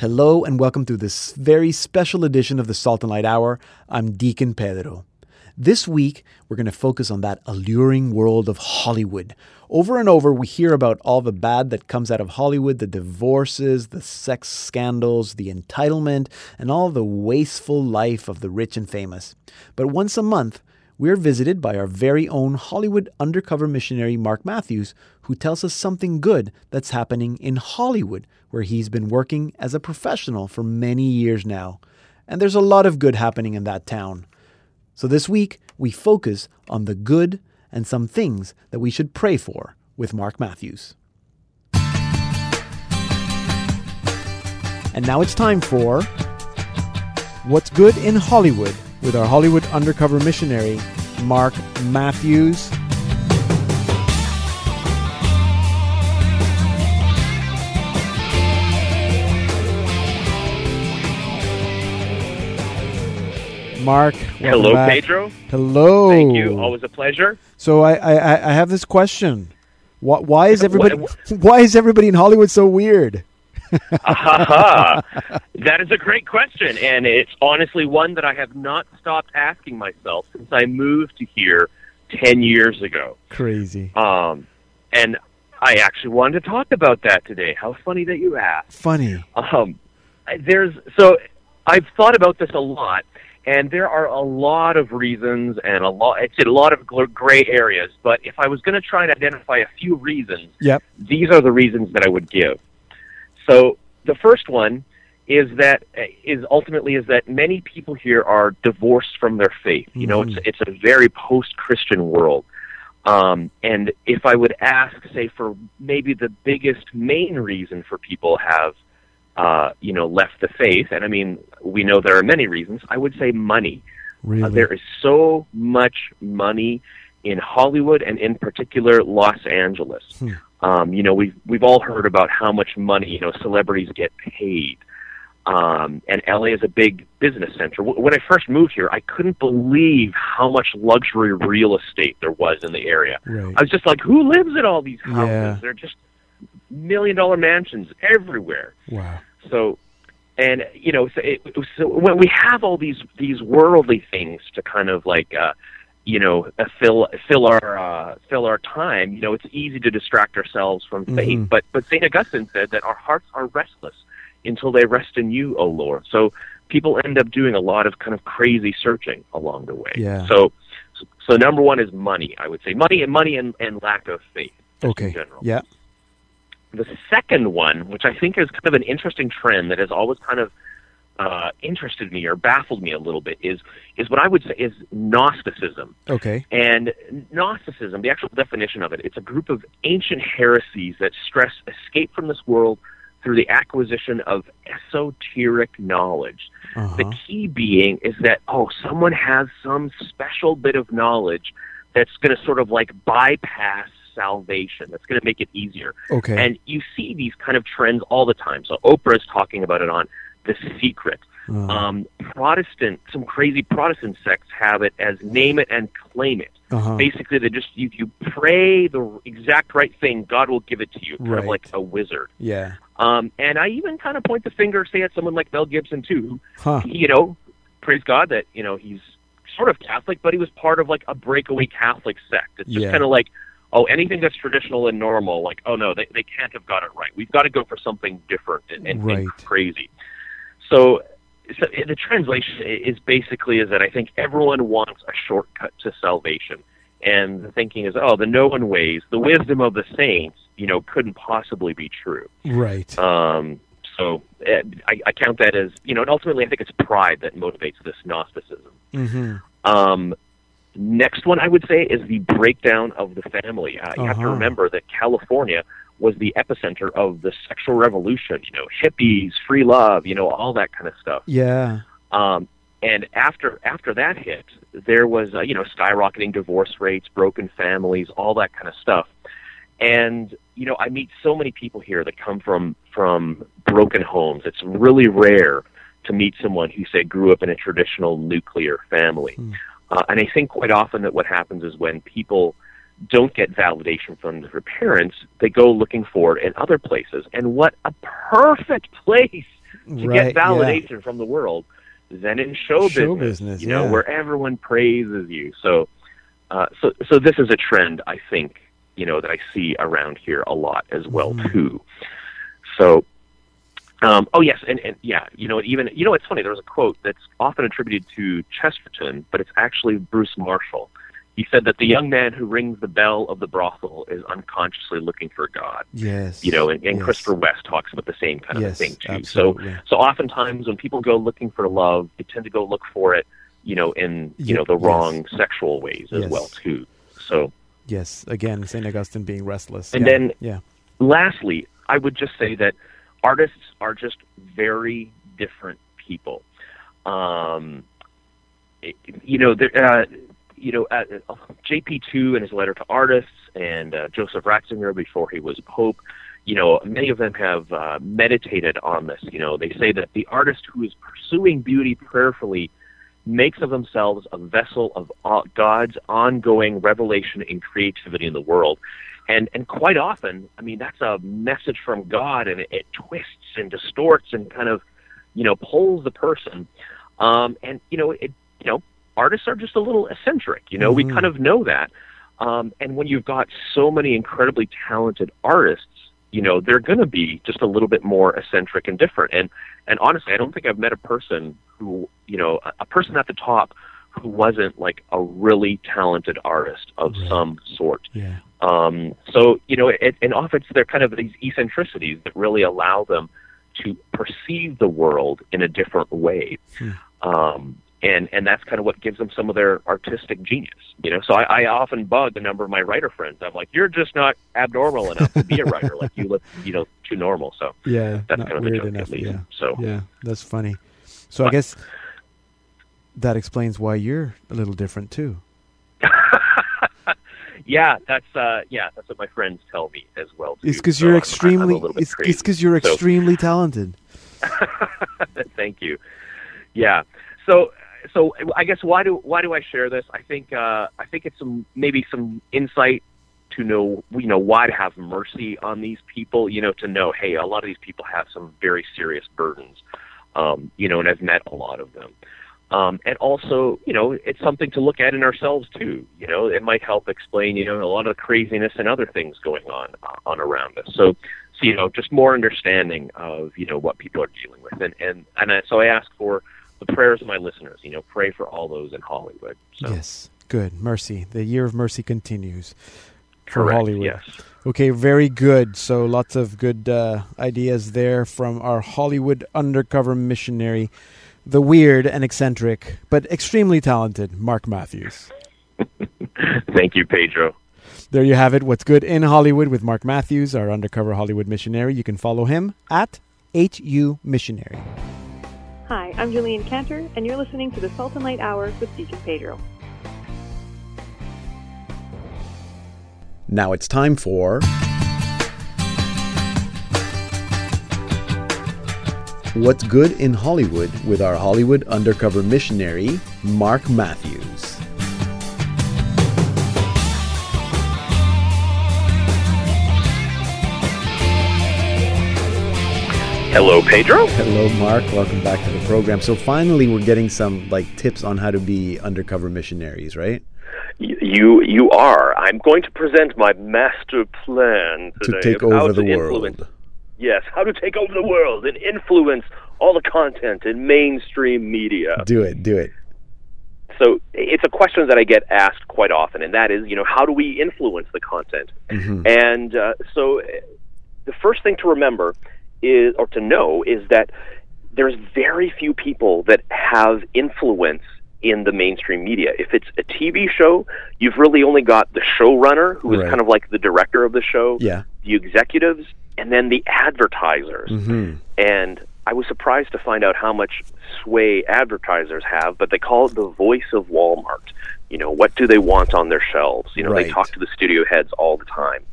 Hello and welcome to this very special edition of the Salt and Light Hour. I'm Deacon Pedro. This week, we're going to focus on that alluring world of Hollywood. Over and over, we hear about all the bad that comes out of Hollywood the divorces, the sex scandals, the entitlement, and all the wasteful life of the rich and famous. But once a month, we're visited by our very own Hollywood undercover missionary Mark Matthews, who tells us something good that's happening in Hollywood, where he's been working as a professional for many years now. And there's a lot of good happening in that town. So this week, we focus on the good and some things that we should pray for with Mark Matthews. And now it's time for What's Good in Hollywood with our Hollywood undercover missionary, Mark Matthews. Mark. Hello, back. Pedro. Hello. Thank you. Always a pleasure. So I, I, I have this question. Why, why is everybody why is everybody in Hollywood so weird? Ahaha. that is a great question, and it's honestly one that I have not stopped asking myself since I moved to here ten years ago. Crazy. Um, and I actually wanted to talk about that today. How funny that you asked. Funny. Um, there's so I've thought about this a lot, and there are a lot of reasons and a lot. It's a lot of gray areas. But if I was going to try and identify a few reasons, Yep. these are the reasons that I would give. So the first one is that is ultimately is that many people here are divorced from their faith. You know, it's it's a very post-Christian world. Um, and if I would ask, say, for maybe the biggest main reason for people have, uh, you know, left the faith, and I mean, we know there are many reasons. I would say money. Really. Uh, there is so much money in Hollywood and in particular Los Angeles. Hmm. Um, you know, we've we've all heard about how much money you know celebrities get paid, um, and LA is a big business center. W- when I first moved here, I couldn't believe how much luxury real estate there was in the area. right. I was just like, who lives in all these houses? Yeah. They're just million dollar mansions everywhere. wow. So, and you know, so, it, so when we have all these these worldly things to kind of like, uh, you know, uh, fill fill our uh, fill our time, you know, it's easy to distract ourselves from faith. Mhm. But but Saint Augustine said that our hearts are restless until they rest in you, O Lord. So people end up doing a lot of kind of crazy searching along the way. Yeah. So. So number one is money. I would say money and money and, and lack of faith. just in Okay. general. Yeah. The second one, which I think is kind of an interesting trend that has always kind of uh, interested me or baffled me a little bit, is is what I would say is Gnosticism. Okay. And Gnosticism, the actual definition of it, it's a group of ancient heresies that stress escape from this world through the acquisition of esoteric knowledge. Uh-huh. The key being is that oh, someone has some special bit of knowledge that's going to sort of like bypass salvation. That's going to make it easier. Okay. And you see these kind of trends all the time. So Oprah is talking about it on The Secret. Uh, Um, Protestant, some crazy Protestant sects have it as name it and claim it. uh-huh. Basically, they just if you pray the exact right thing, God will give it to you, kind Right. of like a wizard. Yeah. Um, and I even kind of point the finger, say at someone like Mel Gibson too, Huh. you know, praise God that you know he's sort of Catholic, but he was part of like a breakaway Catholic sect. It's just Yeah. kind of like, oh, anything that's traditional and normal, like, oh no, they they can't have got it right. We've got to go for something different and, and, and crazy. So, so the translation is basically is that I think everyone wants a shortcut to salvation. And the thinking is, oh, the known ways, the wisdom of the saints, you know, couldn't possibly be true. Right. Um, so uh, I, I count that as you know, and ultimately I think it's pride that motivates this Gnosticism. Mm-hmm. Um, next one I would say is the breakdown of the family. Uh, you have to Uh-huh. remember that California was the epicenter of the sexual revolution. You know, hippies, free love, you know, all that kind of stuff. Yeah. Um, and after after that hit, there was uh, you know skyrocketing divorce rates, broken families, all that kind of stuff. And you know, I meet so many people here that come from from broken homes. It's really rare to meet someone who say grew up in a traditional nuclear family. Hmm. Uh, and I think quite often that what happens is when people don't get validation from their parents, they go looking for it in other places. And what a perfect place to Right, get validation from the world than in show, Show business, business, you know, yeah. where everyone praises you. So, uh, so, so this is a trend I think you know that I see around here a lot as well Mhm. too. So, um, oh yes, and, and yeah, you know, even you know, it's funny. There was a quote that's often attributed to Chesterton, but it's actually Bruce Marshall. He said that the young man who rings the bell of the brothel is unconsciously looking for God. Yes. You know, and, and yes. Christopher West talks about the same kind of yes, thing too. Absolutely. So, so oftentimes when people go looking for love, they tend to go look for it, you know, in you know the yes. wrong sexual ways as well too. So, yes, again, St. Augustine being restless. And yeah. then- yeah. lastly, I would just say that artists are just very different people. Um, it- you know, uh, you know, uh, JP two in his letter to artists, and uh, Joseph Ratzinger before he was pope. You know, many of them have uh, meditated on this. You know, they say that the artist who is pursuing beauty prayerfully makes of themselves a vessel of uh, God's ongoing revelation and creativity in the world. And and quite often, I mean, that's a message from God, and it, it twists and distorts and kind of, you know, pulls the person. Um, and you know, it you know, artists are just a little eccentric. You know, we Mhm. kind of know that. Um, and when you've got so many incredibly talented artists, you know, they're going to be just a little bit more eccentric and different. And and honestly, I don't think I've met a person who, you know, a, a person at the top who wasn't like a really talented artist of Right. some sort. Yeah. Um, so you know, it, and often they're kind of these eccentricities that really allow them to perceive the world in a different way. Hmm. Um, and and that's kind of what gives them some of their artistic genius. You know, so I, I often bug a number of my writer friends. I'm like, you're just not abnormal enough to be a writer. like you look, you know, too normal. So Yeah. that's kind of the weird joke enough. at least. Yeah. So Yeah. That's funny. So I guess that explains why you're a little different too. yeah, that's uh, yeah, that's what my friends tell me as well. Too. It's because So you're I'm- I'm extremely. It's because you're So- extremely talented. Thank you. Yeah. So so I guess why do why do I share this? I think uh, I think it's some maybe some insight to know you know why to have mercy on these people. You know to know hey a lot of these people have some very serious burdens. Um, you know and I've met a lot of them. Um, and also, you know, it's something to look at in ourselves too. You know, it might help explain, you know, a lot of the craziness and other things going on uh, on around us. So, so you know, just more understanding of you know what people are dealing with, and and and I, so I ask for the prayers of my listeners. You know, pray for all those in Hollywood. So, Yes. Good. Mercy. The year of mercy continues for correct. Hollywood. Yes. Okay, very good. So lots of good uh, ideas there from our Hollywood undercover missionary, the weird and eccentric, but extremely talented Mark Matthews. Thank you, Pedro. There you have it. What's good in Hollywood with Mark Matthews, our undercover Hollywood missionary. You can follow him at HU Missionary. Hi, I'm Julian Cantor, and you're listening to the Salt and Light Hour with Deacon Pedro. Now it's time for. What's Good in Hollywood with our Hollywood undercover missionary, Mark Matthews. Hello, Pedro. Hello, Mark. Welcome back to the program. So finally, we're getting some like tips on how to be undercover missionaries, right? You you are. I'm going to present my master plan To take over the world. Yes, how to take over the world and influence all the content in mainstream media. Do it. Do it. So it's a question that I get asked quite often, and that is, you know, how do we influence the content? hmm And uh, so uh, the first thing to remember is, or to know, is that there's very few people that have influence in the mainstream media. If it's a TV show, you've really only got the showrunner, who is Right. kind of like the director of the show, Yeah. the executives, and then the advertisers. hmm And I was surprised to find out how much sway advertisers have, but they call it the voice of Walmart. You know, what do they want on their shelves? You know, Right. they talk to the studio heads all the time.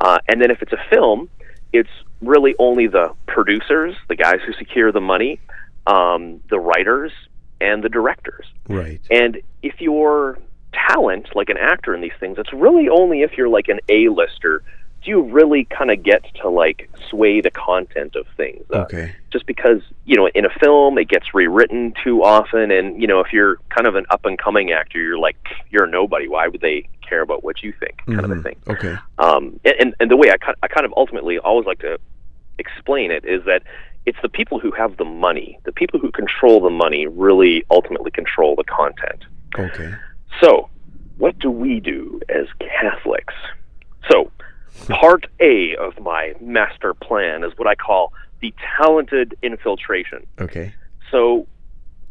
Uh, and then if it's a film, it's really only the producers, the guys who secure the money, um, the writers, and the directors. Right. And if you're talent, like an actor in these things, it's really only if you're like an A-lister do you really kind of get to like sway the content of things? Uh, Okay. Just because you know, in a film, it gets rewritten too often, and you know, if you're kind of an up and coming actor, you're like you're a nobody. Why would they care about what you think? Kind of a Mhm. thing. Okay. Um, and and the way I I kind of ultimately always like to explain it is that it's the people who have the money, the people who control the money, really ultimately control the content. Okay. So, what do we do as Catholics? Part A of my master plan is what I call the talented infiltration. Okay. So,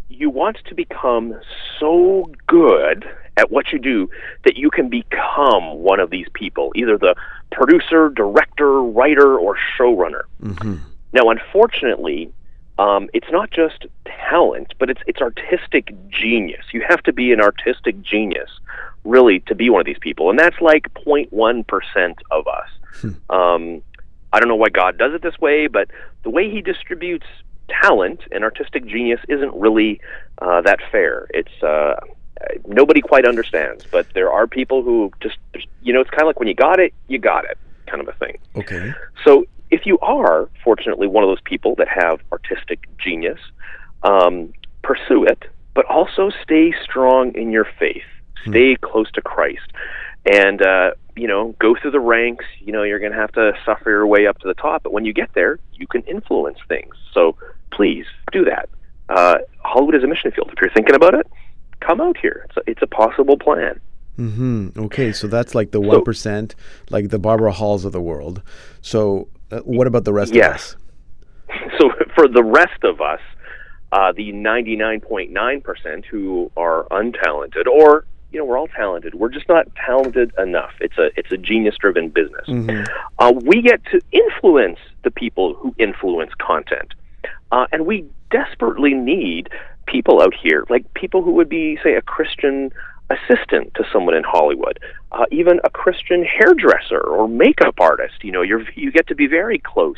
you want to become so good at what you do that you can become one of these people, either the producer, director, writer, or showrunner. Mm-hmm. Now, unfortunately, um, it's not just talent, but it's it's artistic genius. You have to be an artistic genius, really, to be one of these people, and that's like 0.1 percent of us. Um, I don't know why God does it this way, but the way He distributes talent and artistic genius isn't really uh, that fair. It's uh, nobody quite understands, but there are people who just you know it's kind of like when you got it, you got it, kind of a thing. Okay. So if you are, fortunately, one of those people that have artistic genius, um, pursue it, but also stay strong in your faith. Stay close to Christ. And, uh, you know, go through the ranks. You know, you're going to have to suffer your way up to the top. But when you get there, you can influence things. So please do that. Uh, Hollywood is a mission field. If you're thinking about it, come out here. It's a, it's a possible plan. Mm-hmm. Okay, so that's like the one percent, like the Barbara Halls of the world. So, uh, what about the rest Yes. of us? so for the rest of us, uh, the 99.9% who are untalented, or you know, we're all talented. We're just not talented enough. It's a it's a genius driven business. Uh, we get to influence the people who influence content, uh, and we desperately need people out here, like people who would be, say, a Christian assistant to someone in Hollywood, uh, even a Christian hairdresser or makeup artist. You know, you're you get to be very close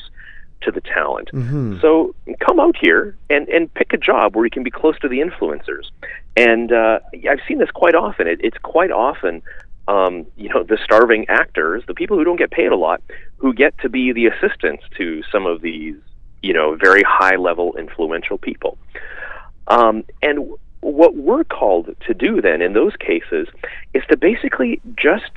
to the talent. So come out here and and pick a job where you can be close to the influencers. And uh, I've seen this quite often. It, it's quite often. Um, you know, the starving actors, the people who don't get paid a lot, who get to be the assistants to some of these, you know, very high level influential people. Um, and what we're called to do then in those cases is to basically just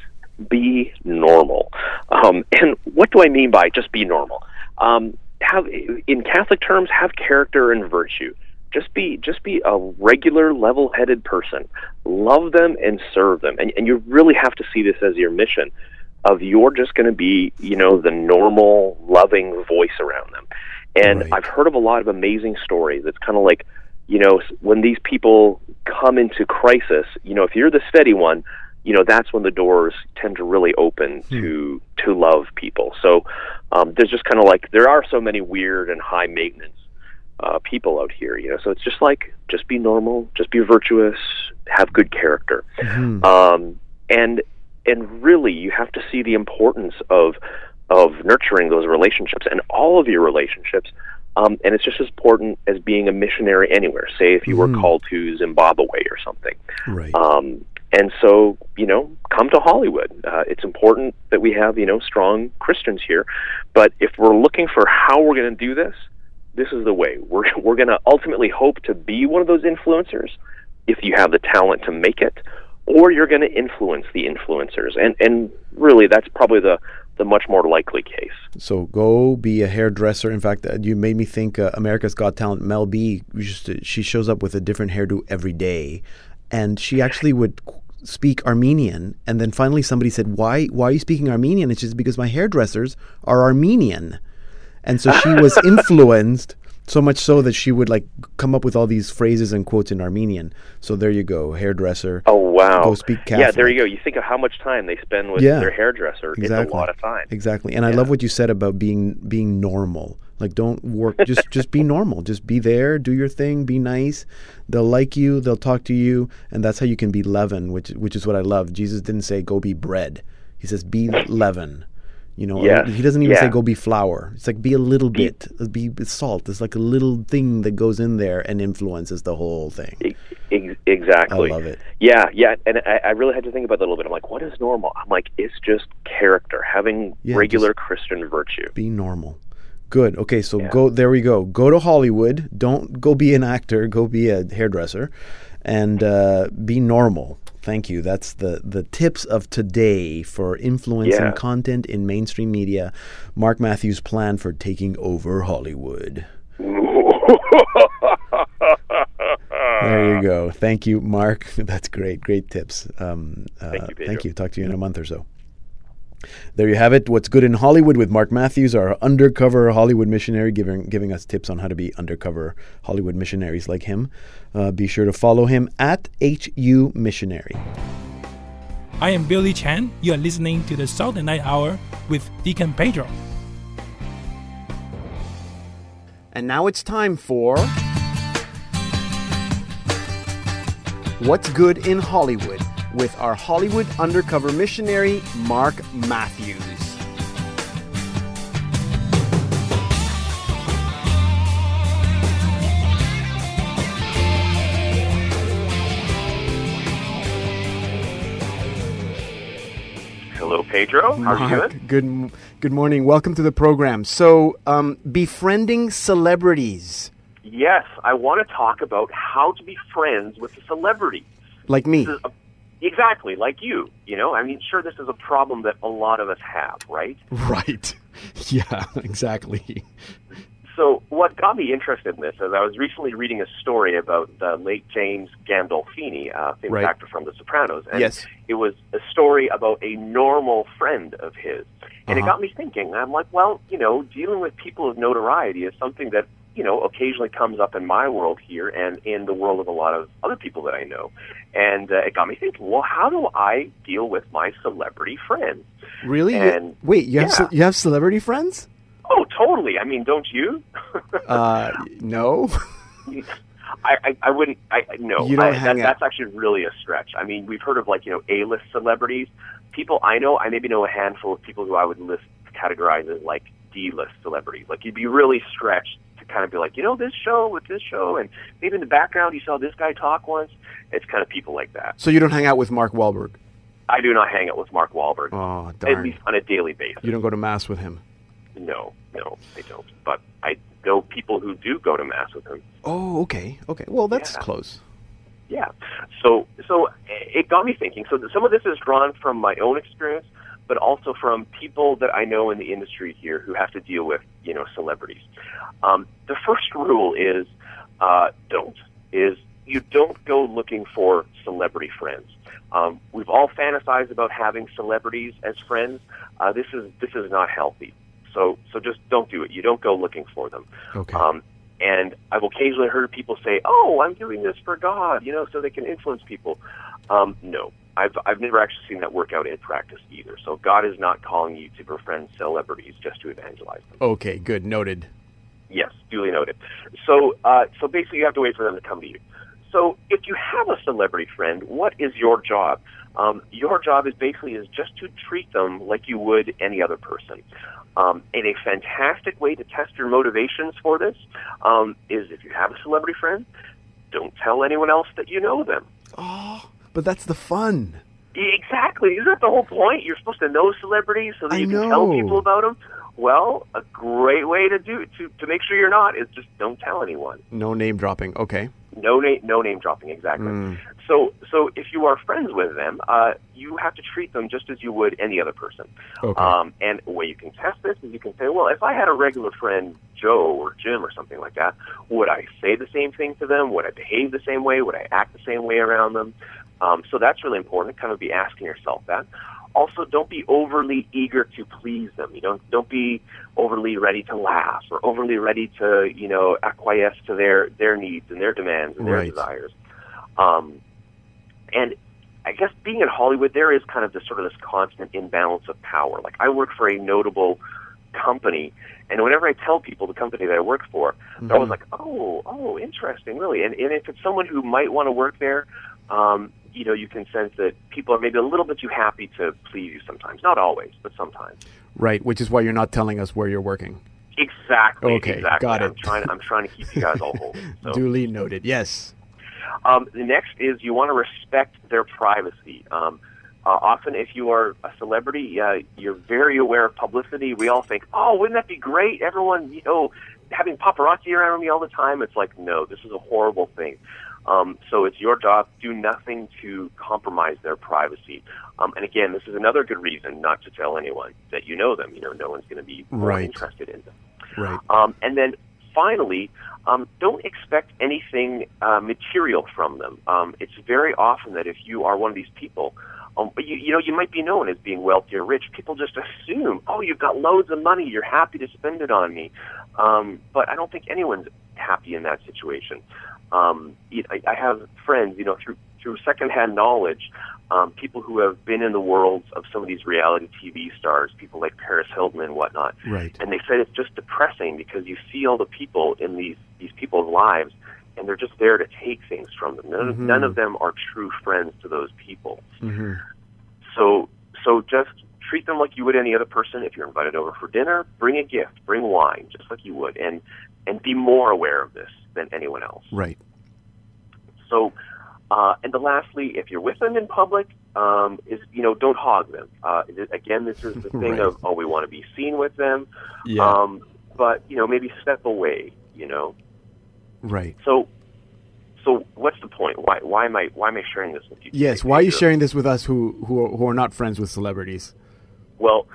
be normal. Um, and what do I mean by just be normal? Um, have in Catholic terms, have character and virtue. Just be just be a regular, level-headed person. Love them and serve them, and, and you really have to see this as your mission. Of you're just going to be, you know, the normal, loving voice around them. And Right. I've heard of a lot of amazing stories. It's kind of like, you know, when these people come into crisis, you know, if you're the steady one, you know, that's when the doors tend to really open to to love people. So um, there's just kind of like there are so many weird and high maintenance uh, people out here, you know. So it's just like just be normal, just be virtuous, have good character, um, and and really you have to see the importance of of nurturing those relationships and all of your relationships. Um, and it's just as important as being a missionary anywhere. Say if you were called to Zimbabwe or something. Right. Um, and so, you know, come to Hollywood. Uh, it's important that we have, you know, strong Christians here. But if we're looking for how we're going to do this, this is the way. We're, we're going to ultimately hope to be one of those influencers if you have the talent to make it, or you're going to influence the influencers. And, and really, that's probably the, the much more likely case. So go be a hairdresser. In fact, you made me think uh, America's Got Talent. Mel B. To, she shows up with a different hairdo every day, and she actually would speak Armenian. And then finally, somebody said, "Why? Why are you speaking Armenian?" It's just because my hairdressers are Armenian, and so she was influenced so much so that she would like come up with all these phrases and quotes in Armenian. So there you go, hairdresser. Oh, wow. Go speak Yeah, there you go. You think of how much time they spend with Yeah. their hairdresser. It's a lot of time. Exactly. And I love what you said about being being normal. Like don't work just just be normal. Just be there, do your thing, be nice. They'll like you, they'll talk to you, and that's how you can be leaven, which which is what I love. Jesus didn't say go be bread. He says be leaven. You know, Yes. he doesn't even say go be flour. It's like be a little bit, be salt. It's like a little thing that goes in there and influences the whole thing. Ex- Exactly. I love it. Yeah, yeah, and I, I really had to think about that a little bit. I'm like, what is normal? I'm like, it's just character, having Yeah, regular Christian virtue. Be normal. Good. Okay, so Yeah. go there we go. Go to Hollywood. Don't go be an actor. Go be a hairdresser, and uh, be normal. Thank you. That's the the tips of today for influencing Yeah. content in mainstream media. Mark Matthews' plan for taking over Hollywood. There you go. Thank you, Mark. That's great. Great tips. Um, uh, Thank you, Thank you. Talk to you in a month or so. There you have it. What's good in Hollywood with Mark Matthews, our undercover Hollywood missionary, giving giving us tips on how to be undercover Hollywood missionaries like him. Uh, be sure to follow him at HU Missionary. I am Billy Chan. You are listening to the Salt and Light Hour with Deacon Pedro. And now it's time for What's Good in Hollywood with our Hollywood undercover missionary, Mark Matthews. Hello, Pedro. How are you doing? Good, good morning. Welcome to the program. So, um, befriending celebrities Yes, I want to talk about how to be friends with a celebrity. like me. This is a- exactly like you. You know, I mean, sure, this is a problem that a lot of us have, right? Right. Yeah, exactly. So, what got me interested in this is I was recently reading a story about the late James Gandolfini, uh, famous Right. actor from The Sopranos, and Yes. it was a story about a normal friend of his, and it Uh-huh. got me thinking. I'm like, well, you know, dealing with people of notoriety is something that you know occasionally comes up in my world here and in the world of a lot of other people that I know, and uh, it got me thinking. Well, how do I deal with my celebrity friends? Really? You- And- Wait, you have ce- you have celebrity friends? Oh, totally. I mean, don't you? Uh, no. I, I, I wouldn't. I I- no. You don't I, hang that, out- That's actually really a stretch. I mean, we've heard of like you know A-list celebrities. People I know, I maybe know a handful of people who I would list categorize as like D-list celebrities. Like you'd be really stretched to kind of be like, you know, this show with this show, and maybe in the background you saw this guy talk once. It's kind of people like that. So you don't hang out with Mark Wahlberg? I do not hang out with Mark Wahlberg Oh, at least on a daily basis. You don't go to mass with him. No, no, I don't. But I know people who do go to mass with him. Oh, okay. Okay. Well, that's Yeah. close. Yeah. So so it got me thinking. So some of this is drawn from my own experience, but also from people that I know in the industry here who have to deal with you know celebrities. Um, the first rule is uh, don't is you don't go looking for celebrity friends. Um, we've all fantasized about having celebrities as friends. Uh, this is this is not healthy. So so just don't do it. You don't go looking for them. Okay. Um, and I've occasionally heard people say, "Oh, I'm doing this for God," you know, so they can influence people. Um, no, I've I've never actually seen that work out in practice either. So God is not calling you to befriend celebrities just to evangelize them. okay. Good. Noted. Yes, duly noted. So, uh, so basically, you have to wait for them to come to you. So, if you have a celebrity friend, what is your job? Um, your job is basically is just to treat them like you would any other person. Um, and a fantastic way to test your motivations for this um, is if you have a celebrity friend, don't tell anyone else that you know them. Oh, but that's the fun. Exactly. Isn't that the whole point? You're supposed to know celebrities so that I you can tell people about them. Well, a great way to do to to make sure you're not is just don't tell anyone. No name dropping. Okay. No name, no name dropping. Exactly. Mm. So, so if you are friends with them, uh, you have to treat them just as you would any other person. Okay. Um, and a way you can test this is you can say, well, if I had a regular friend, Joe or Jim or something like that, would I say the same thing to them? Would I behave the same way? Would I act the same way around them? Um, so that's really important. Kind of be asking yourself that. Also, don't be overly eager to please them. You don't don't be overly ready to laugh or overly ready to you know acquiesce to their their needs and their demands and their Right. desires. Um, and I guess being in Hollywood, there is kind of this sort of this constant imbalance of power. Like I work for a notable company, and whenever I tell people the company that I work for, they're always like, "Oh, oh, interesting, really." And, and if it's someone who might want to work there, um, you know, you can sense that people are maybe a little bit too happy to please you sometimes. Not always, but sometimes. Right. Which is why you're not telling us where you're working. Exactly. Okay, exactly. got I'm it. trying. I'm trying to keep you guys all whole. So. Duly noted. Yes. Um, the next is you want to respect their privacy. Um, uh, often, if you are a celebrity, uh, you're very aware of publicity. We all think, "Oh, wouldn't that be great? Everyone, you know, having paparazzi around me all the time." It's like, no, this is a horrible thing. Um, so it's your job. Do nothing to compromise their privacy. Um, and again, this is another good reason not to tell anyone that you know them. You know, no one's going to be Right. interested in them. Right. Um, and then finally, um, don't expect anything uh, material from them. Um, it's very often that if you are one of these people, um, you, you know, you might be known as being wealthy or rich. People just assume, oh, you've got loads of money, you're happy to spend it on me. Um, but I don't think anyone's happy in that situation. Um, you- I, I have friends, you know, through through secondhand knowledge, um, people who have been in the worlds of some of these reality TV stars, people like Paris Hilton and whatnot. Right. and they said it's just depressing because you see all the people in these these people's lives and they're just there to take things from them. None, Mhm. none of them are true friends to those people. Hmm so so just treat them like you would any other person. If you're invited over for dinner bring a gift bring wine just like you would and and be more aware of this than anyone else Right. so, uh, and the lastly, if you're with them in public, um, is you know don't hog them. Uh, again, this is the thing Right. of oh, we want to be seen with them, Yeah. um, but you know maybe step away. You know, right. so so what's the point? Why why am I why am I sharing this with you? Yes. Why are you sharing this with us who who are, who are not friends with celebrities? Well,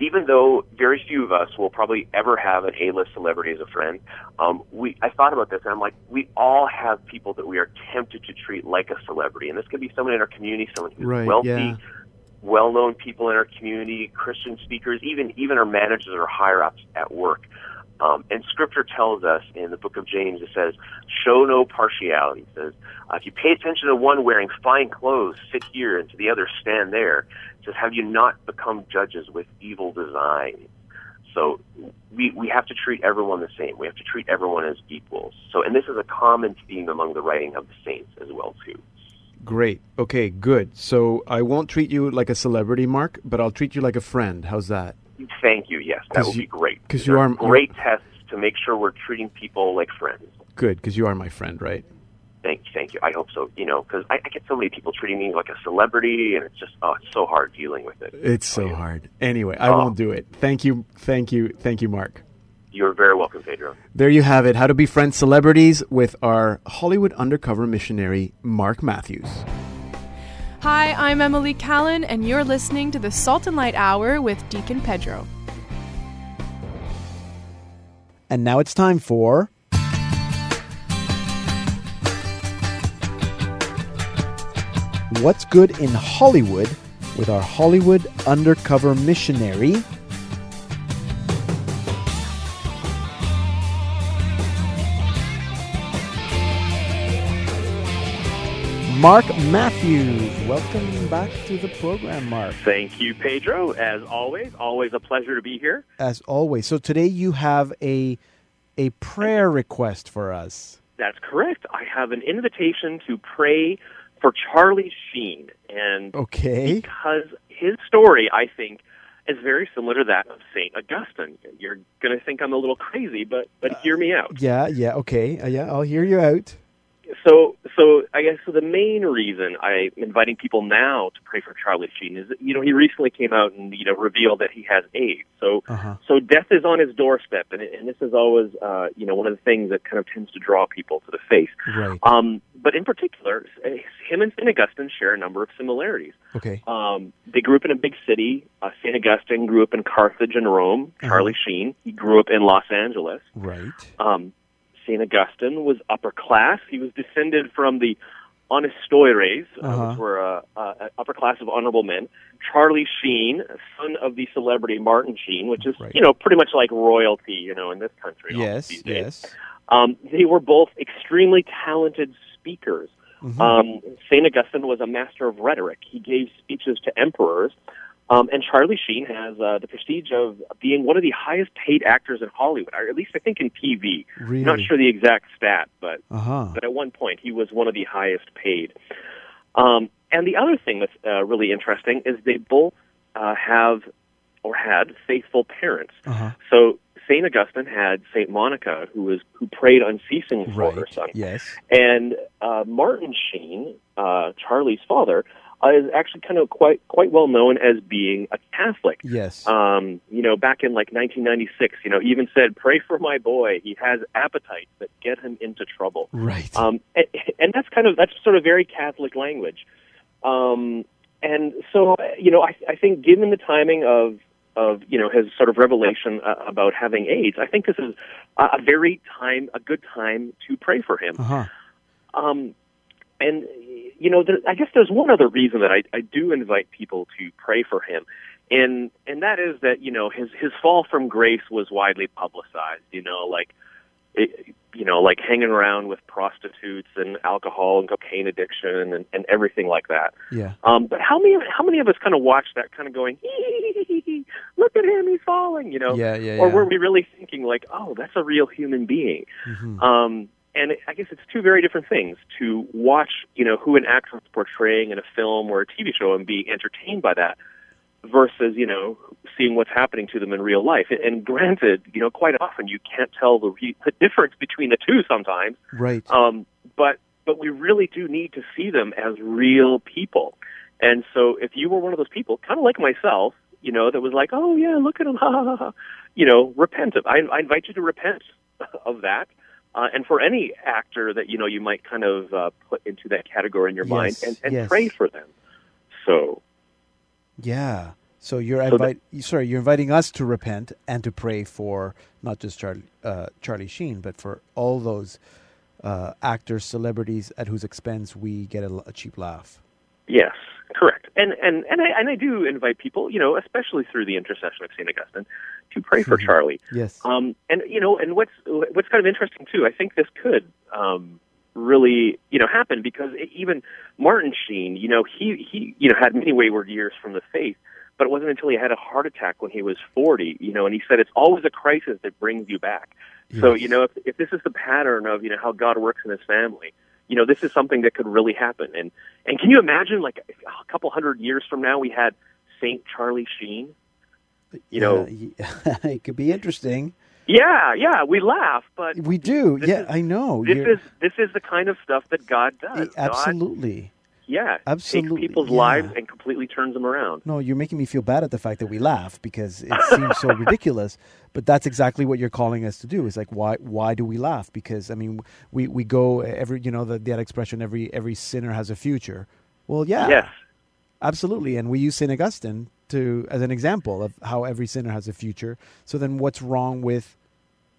even though very few of us will probably ever have an A-list celebrity as a friend, um, we I thought about this and I'm like, we all have people that we are tempted to treat like a celebrity, and this could be someone in our community, someone who's Right, wealthy, yeah. well-known people in our community, Christian speakers, even even our managers or higher ups at work. Um, and Scripture tells us in the book of James, it says, "Show no partiality." It says, uh, "If you pay attention to one wearing fine clothes, sit here, and to the other, stand there." It says, "Have you not become judges with evil design?" So we we have to treat everyone the same. We have to treat everyone as equals. So, and this is a common theme among the writing of the saints as well too. Great. Okay. Good. So I won't treat you like a celebrity, Mark, but I'll treat you like a friend. How's that? Thank you. Yes, that would you- be great. Because you are- great tests to make sure we're treating people like friends. Good, because you are my friend, right? Thank you, thank you. I hope so. You know, because I, I get so many people treating me like a celebrity, and it's just oh, it's so hard dealing with it. It's so hard. Anyway, I Oh. won't do it. Thank you. Thank you. Thank you, Mark. You're very welcome, Pedro. There you have it. How to befriend celebrities with our Hollywood undercover missionary, Mark Matthews. Hi, I'm Emily Callan, and you're listening to the Salt and Light Hour with Deacon Pedro. And now it's time for. What's Good in Hollywood with our Hollywood undercover missionary. Mark Matthews. Welcome back to the program, Mark. Thank you, Pedro. As always, always a pleasure to be here. As always. So today you have a a prayer request for us. That's correct. I have an invitation to pray for Charlie Sheen, and Okay. because his story, I think, is very similar to that of Saint Augustine. You're going to think I'm a little crazy, but but hear me out. Yeah, yeah, okay. Uh, yeah, I'll hear you out. So, so I guess so. The main reason I'm inviting people now to pray for Charlie Sheen is that you know he recently came out and you know revealed that he has AIDS. So, Uh-huh. so death is on his doorstep, and, and this is always uh, you know one of the things that kind of tends to draw people to the faith. Right. Um, but in particular, him and Saint Augustine share a number of similarities. Okay. Um, they grew up in a big city. Uh, Saint Augustine grew up in Carthage and Rome. Uh-huh. Charlie Sheen he grew up in Los Angeles. Right. Um, Saint Augustine was upper class. He was descended from the Honestiores, uh, Uh-huh. which were uh, uh, an upper class of honorable men. Charlie Sheen, son of the celebrity Martin Sheen, which is Right. you know pretty much like royalty, you know, in this country. Yes, yes. Um, they were both extremely talented speakers. Mhm. Um, Saint Augustine was a master of rhetoric. He gave speeches to emperors. Um, and Charlie Sheen has uh, the prestige of being one of the highest paid actors in Hollywood, or at least I think in TV. really? Not sure the exact stat, but Uh-huh. but at one point he was one of the highest paid. Um, and the other thing that's uh, really interesting is they both uh, have or had faithful parents. Uh-huh. So Saint Augustine had Saint Monica, who was who prayed unceasingly for her son, Yes. and uh, Martin Sheen, uh, Charlie's father, uh, is actually kind of quite quite well known as being a Catholic. Yes. Um, you know, back in like 1996, you know, he even said, "Pray for my boy. He has appetites that get him into trouble." right. Um, and, and that's kind of that's sort of very Catholic language. Um, and so, you know, I, I think given the timing of of you know his sort of revelation uh, about having AIDS, I think this is a, a very time a good time to pray for him. uh huh. Um, and you know, there, I guess there's one other reason that I, I do invite people to pray for him, and and that is that you know his his fall from grace was widely publicized. You know, like it, you know, like hanging around with prostitutes and alcohol and cocaine addiction and, and everything like that. Yeah. Um, but how many how many of us kind of watch that, kind of going, look at him, he's falling, you know? Yeah. Yeah. Or yeah. were we really thinking like, oh, that's a real human being? Mhm. Um, and I guess it's two very different things to watch, you know, who an actor is portraying in a film or a TV show and be entertained by that versus, you know, seeing what's happening to them in real life. And, granted, you know, quite often you can't tell the, re- the difference between the two sometimes. Right. Um, but but we really do need to see them as real people. And so, if you were one of those people, kind of like myself, you know, that was like, oh yeah, look at him, ha ha ha, ha," you know, repent of. I, I invite you to repent of that. Uh, and for any actor that you know you might kind of uh, put into that category in your mind, and, and yes. pray for them. So Yeah. So you're So invite sorry, you're inviting us to repent and to pray for not just Charlie uh, Charlie Sheen, but for all those uh, actors, celebrities at whose expense we get a, a cheap laugh. Yes, correct. And and and I and I do invite people, you know, especially through the intercession of Saint Augustine, to pray for Mhm. Charlie. Yes. Um, and you know, and what's what's kind of interesting too, I think this could um, really you know happen because e, even Martin Sheen, you know, he he you know had many wayward years from the faith, but it wasn't until he had a heart attack when he was forty, you know, and he said it's always a crisis that brings you back. So you know, if if this is the pattern of you know how God works in His family, you know, this is something that could really happen. And and can you imagine, like a couple hundred years from now, we had Saint Charlie Sheen? You know- Yeah, it could be interesting. Yeah, yeah, we laugh, but We do. Yeah, is- I know. this You're- is this is the kind of stuff that God does. God, absolutely. yeah, Absolutely, takes people's yeah. lives and completely turns them around. No, you're making me feel bad at the fact that we laugh because it seems so ridiculous. But that's exactly what you're calling us to do. Is like why why do we laugh? Because I mean we, we go every you know the, that expression every every sinner has a future. Well, yeah, Yes, absolutely. And we use Saint Augustine to as an example of how every sinner has a future. So then, what's wrong with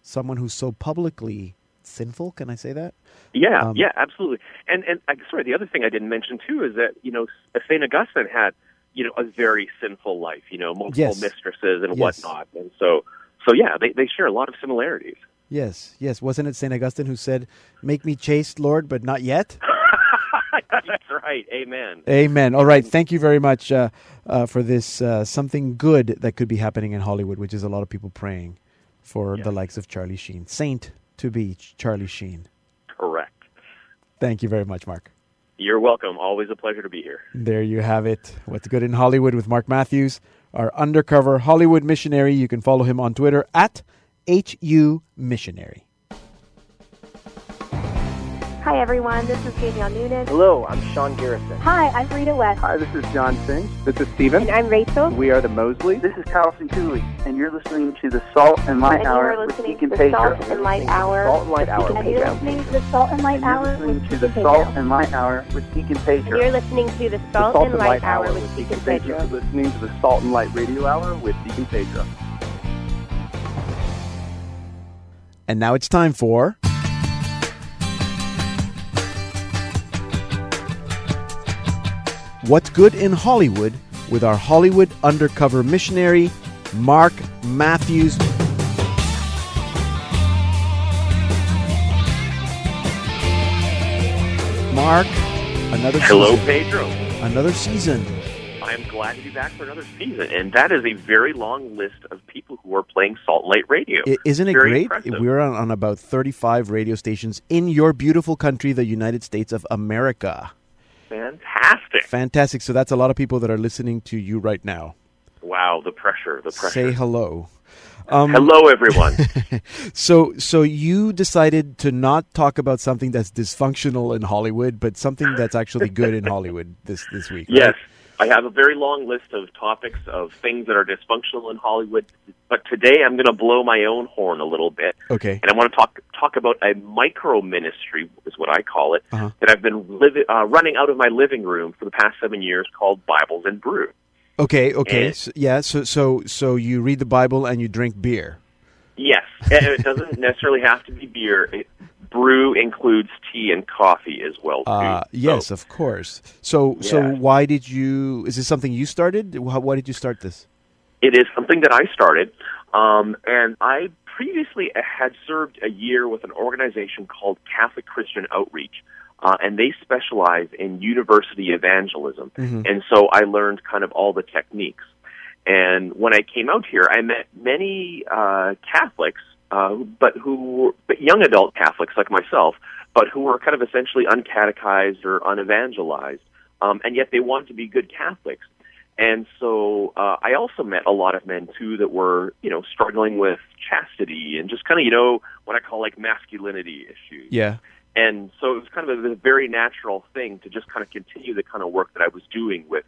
someone who's so publicly sinful? Can I say that? yeah, Um, yeah, absolutely. And and sorry, the other thing I didn't mention too is that you know Saint Augustine had you know a very sinful life. You know, multiple Yes. mistresses and Yes. whatnot, and so so yeah, they they share a lot of similarities. Yes, yes. Wasn't it Saint Augustine who said, "Make me chaste, Lord, but not yet"? That's right. Amen. Amen. All right. Thank you very much uh, uh, for this. Uh, something good that could be happening in Hollywood, which is a lot of people praying for the likes of Charlie Sheen, Saint to be Charlie Sheen. Correct. Thank you very much, Mark. You're welcome. Always a pleasure to be here. There you have it. What's good in Hollywood with Mark Matthews, our undercover Hollywood missionary. You can follow him on Twitter at HU Missionary. Hi everyone, this is Danielle Noonan. Hello, I'm Sean Garrison. Hi, I'm Rita West. Hi, this is John Finch. This is Steven. And I'm Rachel. We are the Mosley. This is Carlson Cooley, and you're listening to the Salt and Light And Hour you're with listening Deacon to the Pedro. Salt and Light Hour. Salt and Light Hour. And you're listening to the Salt and Light And you're listening to the Salt and Light Hour with Deacon Pedro. you're listening to the The Salt and Light Hour with Deacon Pedro. You're listening to the Salt and Light Radio Hour with Deacon Pedro. And now it's time for. What's Good in Hollywood with our Hollywood undercover missionary, Mark Matthews. Mark, another Hello, season. Pedro. Another season. I am glad to be back for another season, and that is a very long list of people who are playing Salt Light Radio. Isn't it Very great? impressive. We're on, on about 35 radio stations in your beautiful country, the United States of America. Fantastic! Fantastic. So that's a lot of people that are listening to you right now. Wow, the pressure, the pressure. Say hello. Um, Hello, everyone. so, so you decided to not talk about something that's dysfunctional in Hollywood, but something that's actually good in Hollywood this this week. right? I have a very long list of topics of things that are dysfunctional in Hollywood, but today I'm going to blow my own horn a little bit, Okay. and I want to talk talk about a micro ministry, is what I call it, Uh-huh. that I've been living uh, running out of my living room for the past seven years, called Bibles and Brew. Okay. Okay. And- So, yeah. So, so, so you read the Bible and you drink beer. Yes, it doesn't necessarily have to be beer. It, brew includes tea and coffee as well too. Uh, yes, So of course. So, so why did you? Is this something you started? Why, did you start this? it is something that I started, um, and I previously had served a year with an organization called Catholic Christian Outreach, uh, and they specialize in university evangelism. Mhm. And so I learned kind of all the techniques. And when I came out here, I met many uh, Catholics, uh, but who were but young adult Catholics like myself, but who were kind of essentially uncatechized or unevangelized, um, and yet they wanted to be good Catholics. And so uh, I also met a lot of men too that were, you know, struggling with chastity and just kind of, you know, what I call like masculinity issues. Yeah. And so it was kind of a, a very natural thing to just kind of continue the kind of work that I was doing with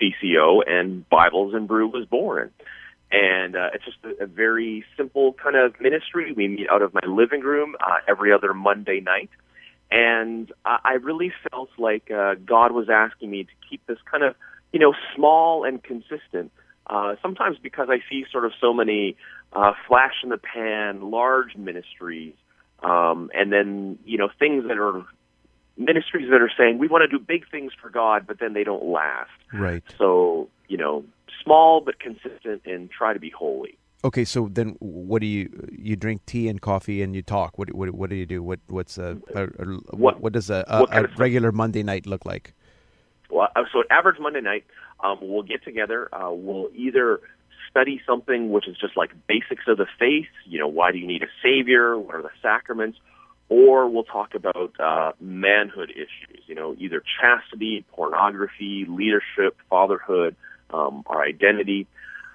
CCO and Bibles and Brew was born. And uh, it's just a, a very simple kind of ministry. We meet out of my living room uh, every other Monday night. And I, I really felt like uh, God was asking me to keep this kind of, you know, small and consistent. Uh, sometimes because I see sort of so many uh, flash in the pan, large ministries, um, and then you know things that are ministries that are saying we want to do big things for God, but then they don't last. Right. So you know, small but consistent, and try to be holy. Okay. So then, what do you? You drink tea and coffee and you talk. What what what do you do? What what's a, a, a what, What- does a, a, a regular Monday night look like? Well, uh, so at average Monday night, um, we'll get together. Uh, we'll either study something which is just like basics of the faith. You know, why do you need a savior? What are the sacraments? Or we'll talk about uh, manhood issues. You know, either chastity, pornography, leadership, fatherhood, um, our identity.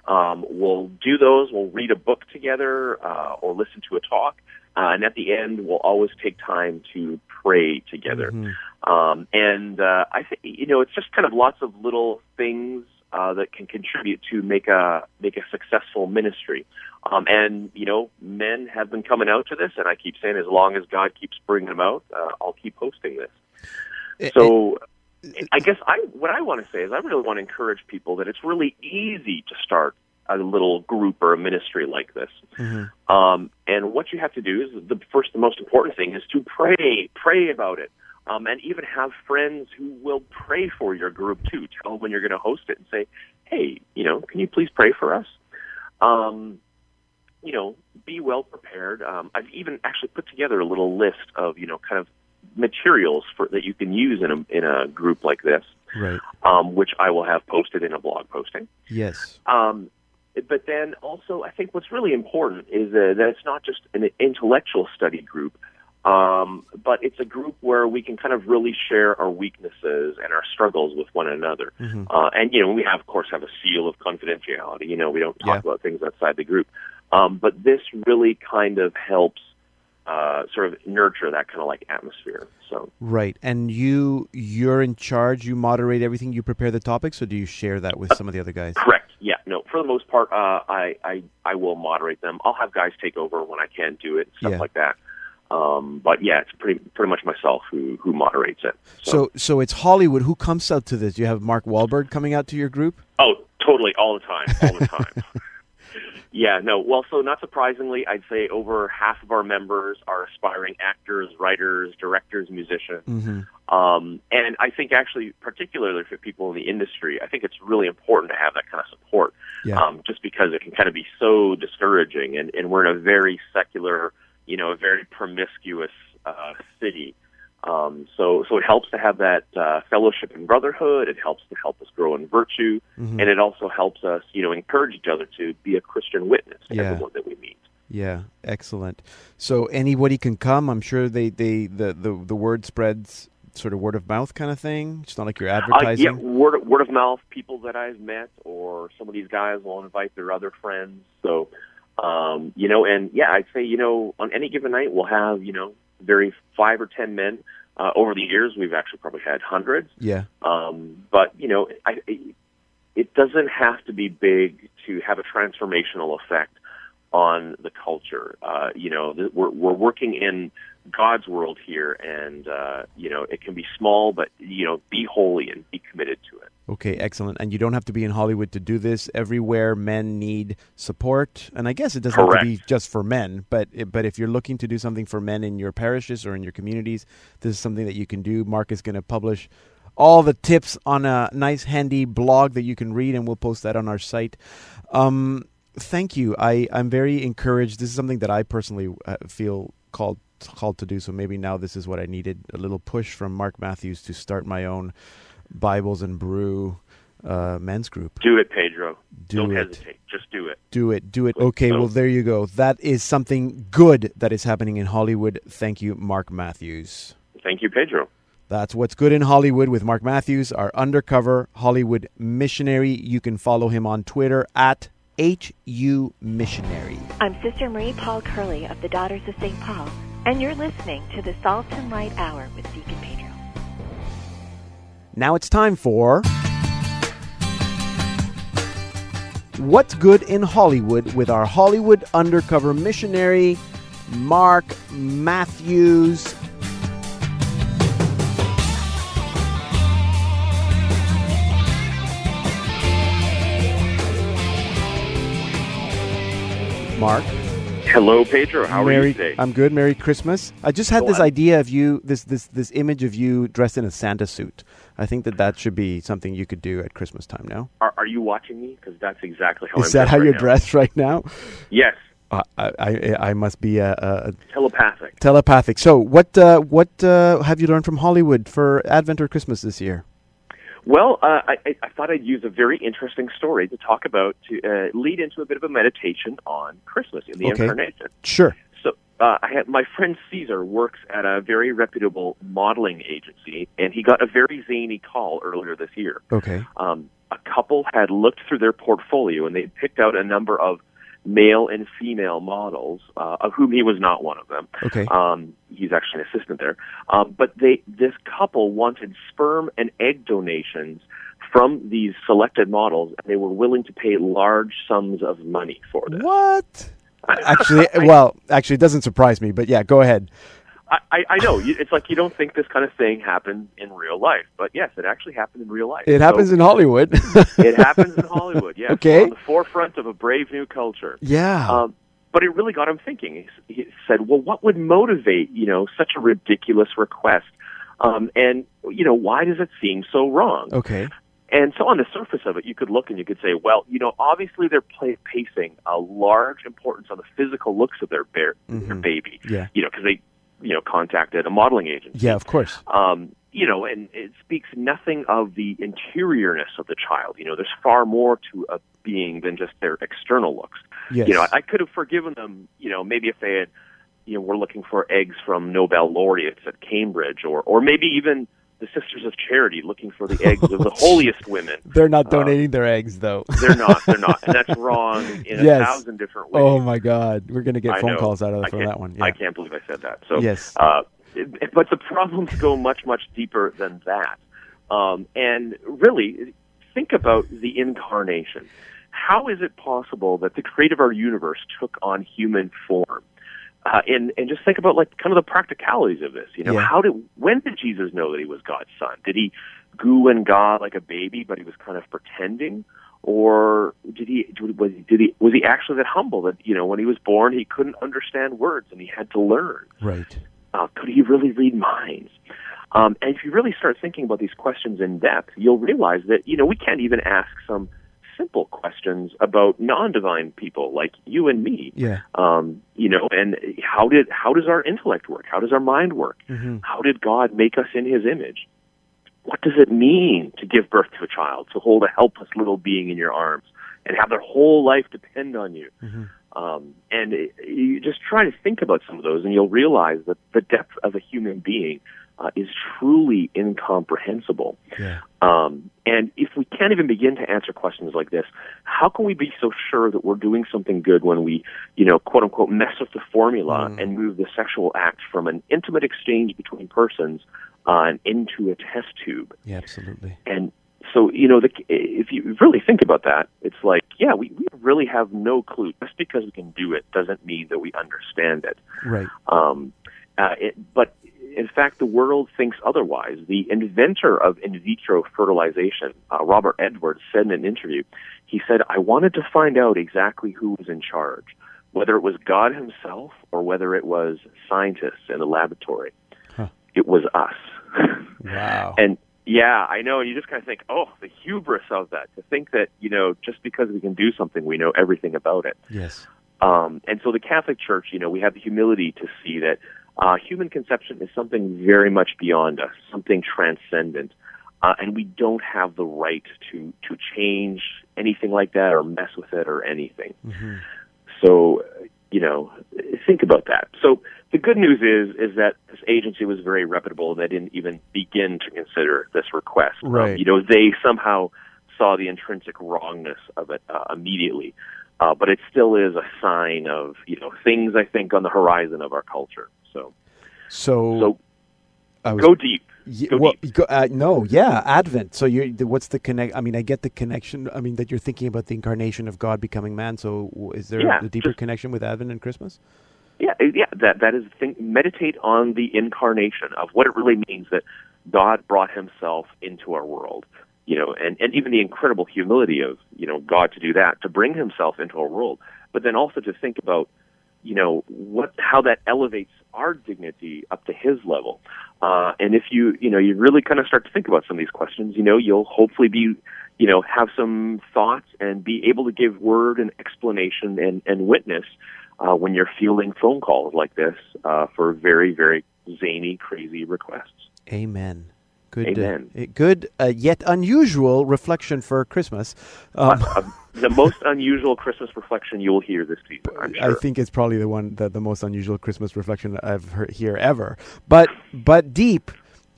Um, we'll do those. We'll read a book together uh, or listen to a talk. Uh, and at the end, we'll always take time to pray together. Mhm. Um, and uh, I think you know it's just kind of lots of little things uh, that can contribute to make a make a successful ministry. Um, and you know, men have been coming out to this, and I keep saying, as long as God keeps bringing them out, uh, I'll keep hosting this. So, I guess I what I want to say is I really want to encourage people that it's really easy to start a little group or a ministry like this. Mhm. Um, and what you have to do is the first, the most important thing is to pray, pray about it, um, and even have friends who will pray for your group too. Tell them when you're going to host it and say, "Hey, you know, can you please pray for us?" Um, you know, be well prepared. Um, I've even actually put together a little list of you know kind of materials for that you can use in a in a group like this, Right. um, which I will have posted in a blog posting. Yes. Um, but then also, I think what's really important is uh, that it's not just an intellectual study group, um, but it's a group where we can kind of really share our weaknesses and our struggles with one another. Mhm. Uh, and you know, we have, of course, have a seal of confidentiality. You know, we don't talk Yeah. about things outside the group. Um, but this really kind of helps uh, sort of nurture that kind of like atmosphere. So. Right. And you you're in charge. You moderate everything. You prepare the topics, or do you share that with some of the other guys? Correct. Yeah. No. For the most part, uh, I, I I will moderate them. I'll have guys take over when I can do it, stuff Yeah. like that. Um, but yeah, it's pretty pretty much myself who who moderates it. So so it's Hollywood. Who comes out to this? You have Mark Wahlberg coming out to your group. oh, totally, all the time, all the time. yeah. No. Well, so not surprisingly, I'd say over half of our members are aspiring actors, writers, directors, musicians. Mm-hmm. Um, and I think actually, particularly for people in the industry, I think it's really important to have that kind of support. Yeah. Um, just because it can kind of be so discouraging, and, and we're in a very secular, you know, a very promiscuous uh, city. Um, so, so it helps to have that uh, fellowship and brotherhood. It helps to help us grow in virtue, Mhm. and it also helps us, you know, encourage each other to be a Christian witness to Yeah. everyone that we meet. Yeah, excellent. So anybody can come. I'm sure they, they the, the, the word spreads sort of word of mouth kind of thing. It's not like you're Uh, advertising. yeah, word word of mouth. People that I've met, or some of these guys will invite their other friends. So, Um, you know, and yeah, I'd say you know on any given night we'll have you know very five or ten men. Uh, over the years, we've actually probably had hundreds. Yeah. Um, but you know, I, it, it doesn't have to be big to have a transformational effect on the culture. Uh, you know, we're we're working in God's world here, and uh, you know, it can be small, but you know, be holy and be committed to it. Okay, excellent. And you don't have to be in Hollywood to do this. Everywhere men need support, and I guess it doesn't have to be just for men. But but if you're looking to do something for men in your parishes or in your communities, this is something that you can do. Mark is going to publish all the tips on a nice, handy blog that you can read, and we'll post that on our site. Um, thank you. I I'm very encouraged. This is something that I personally uh, feel called called to do. So maybe now this is what I needed a little push from Mark Matthews to start my own Bibles and Brew uh, men's group. Do it, Pedro. Do Don't it. hesitate. Just do it. Do it. Do it. Okay, well, there you go. That is something good that is happening in Hollywood. Thank you, Mark Matthews. Thank you, Pedro. That's what's good in Hollywood with Mark Matthews, our undercover Hollywood missionary. You can follow him on Twitter at HU Missionary. I'm Sister Marie Paul Curley of the Daughters of St. Paul, and you're listening to the Salt and Light Hour with Deacon Pedro. Now it's time for What's Good in Hollywood with our Hollywood undercover missionary, Mark Matthews. Mark. Hello, Pedro. How are you today? I'm good. Merry Christmas. I just had Go this on. idea of you, this this this image of you dressed in a Santa suit. I think that that should be something you could do at Christmas time. Now, Are, are you watching me? Because that's exactly how is I'm that how right you're now. dressed right now? Yes, Uh, I, I I must be a, a telepathic. telepathic. So, what uh, what uh, have you learned from Hollywood for Advent or Christmas this year? Well, uh, I, I- I thought I'd use a very interesting story to talk about to uh, lead into a bit of a meditation on Christmas in the Okay. incarnation. Sure. So, uh, I had my friend Caesar works at a very reputable modeling agency, and he got a very zany call earlier this year. Okay. Um, a couple had looked through their portfolio, and they picked out a number of male and female models, uh, of whom he was not one of them. Okay. Um, he's actually an assistant there. Um, but they, this couple wanted sperm and egg donations from these selected models, and they were willing to pay large sums of money for this. What? Actually, well, actually, it doesn't surprise me. But yeah, go ahead. I, I, I know it's like you don't think this kind of thing happens in real life, but yes, it actually happened in real life. It happens So in Hollywood. it happens in Hollywood. Yes, Okay. on the forefront of a brave new culture. yeah. Um, but it really got him thinking. He, he said, "Well, what would motivate you know such a ridiculous request? Um, and you know why does it seem so wrong?" okay. And so on the surface of it, you could look and you could say, well, you know, obviously they're pla placing a large importance on the physical looks of their, bear, their Mhm. baby. Yeah. You know, because they, you know, contacted a modeling agency. Yeah, of course. Um, you know, and it speaks nothing of the interiorness of the child. You know, there's far more to a being than just their external looks. Yes. You know, I, I could have forgiven them, you know, maybe if they had, you know, were looking for eggs from Nobel laureates at Cambridge or, or maybe even the Sisters of Charity looking for the eggs of the holiest women. They're not donating their eggs, though. They're not, they're not. And that's wrong in Yes. a thousand different ways. oh my God, we're gonna get I phone know. calls out of from that one. Yeah. I can't believe I said that. So, Yes. uh, it- but the problems go much, much deeper than that. Um, and really, think about the incarnation. How is it possible that the creator of our universe took on human form? Uh, and and just think about like kind of the practicalities of this. You know, Yeah. how did when did Jesus know that he was God's son? Did he goo and God like a baby, but he was kind of pretending, or did he was he, did he was he actually that humble that you know when he was born he couldn't understand words and he had to learn? Right. Uh, could he really read minds? Um, and if you really start thinking about these questions in depth, you'll realize that you know we can't even ask some simple questions about non-divine people like you and me. Yeah. Um, you know, and how did how does our intellect work? How does our mind work? hmm How did God make us in His image? What does it mean to give birth to a child, to hold a helpless little being in your arms, and have their whole life depend on you? hmm Um, and it, you just try to think about some of those, and you'll realize that the depth of a human being uh, is truly incomprehensible. Yeah. Um, and if we can't even begin to answer questions like this, how can we be so sure that we're doing something good when we, you know, quote unquote, mess with the formula and move the sexual act from an intimate exchange between persons uh, into a test tube? Yeah, absolutely. And so, you know, the, if you really think about that, it's like, yeah, we, we really have no clue. Just because we can do it doesn't mean that we understand it. Right. Um, uh, it, but in fact, the world thinks otherwise. The inventor of in vitro fertilization, uh, Robert Edwards, said in an interview, he said, I wanted to find out exactly who was in charge, whether it was God himself or whether it was scientists in the laboratory. Huh. It was us. Wow. and yeah, I know. And you just kind of think, oh, the hubris of that to think that, you know, just because we can do something, we know everything about it. yes. Um, and so the Catholic Church, you know, we have the humility to see that uh, human conception is something very much beyond us, something transcendent, uh, and we don't have the right to to change anything like that or mess with it or anything. hmm So, you know, think about that. So the good news is is that this agency was very reputable. and They didn't even begin to consider this request. Um, Right. you know, they somehow saw the intrinsic wrongness of it uh, immediately. Uh, but it still is a sign of you know things I think on the horizon of our culture. So So, so was go deep. Go well, deep. go, uh, no, yeah, Advent. So you, what's the connect? I mean, I get the connection. I mean, that you're thinking about the incarnation of God becoming man. So is there Yeah, a deeper just- connection with Advent and Christmas? Yeah, uh, yeah. That that is the thing. Meditate on the incarnation of what it really means that God brought Himself into our world. You know, and and even the incredible humility of you know God to do that to bring Himself into our world, but then also to think about you know what how that elevates our dignity up to His level. Uh, and if you you know you really kind of start to think about some of these questions, you know you'll hopefully be you know have some thoughts and be able to give word and explanation and and witness uh, when you're fielding phone calls like this uh, for very, very zany, crazy requests. Amen. Good. uh, Amen. uh, good, uh, yet unusual reflection for Christmas. Um, Uh, the most unusual Christmas reflection you'll hear this season, I'm I think it's probably the one that the most unusual Christmas reflection I've heard here ever. But but deep,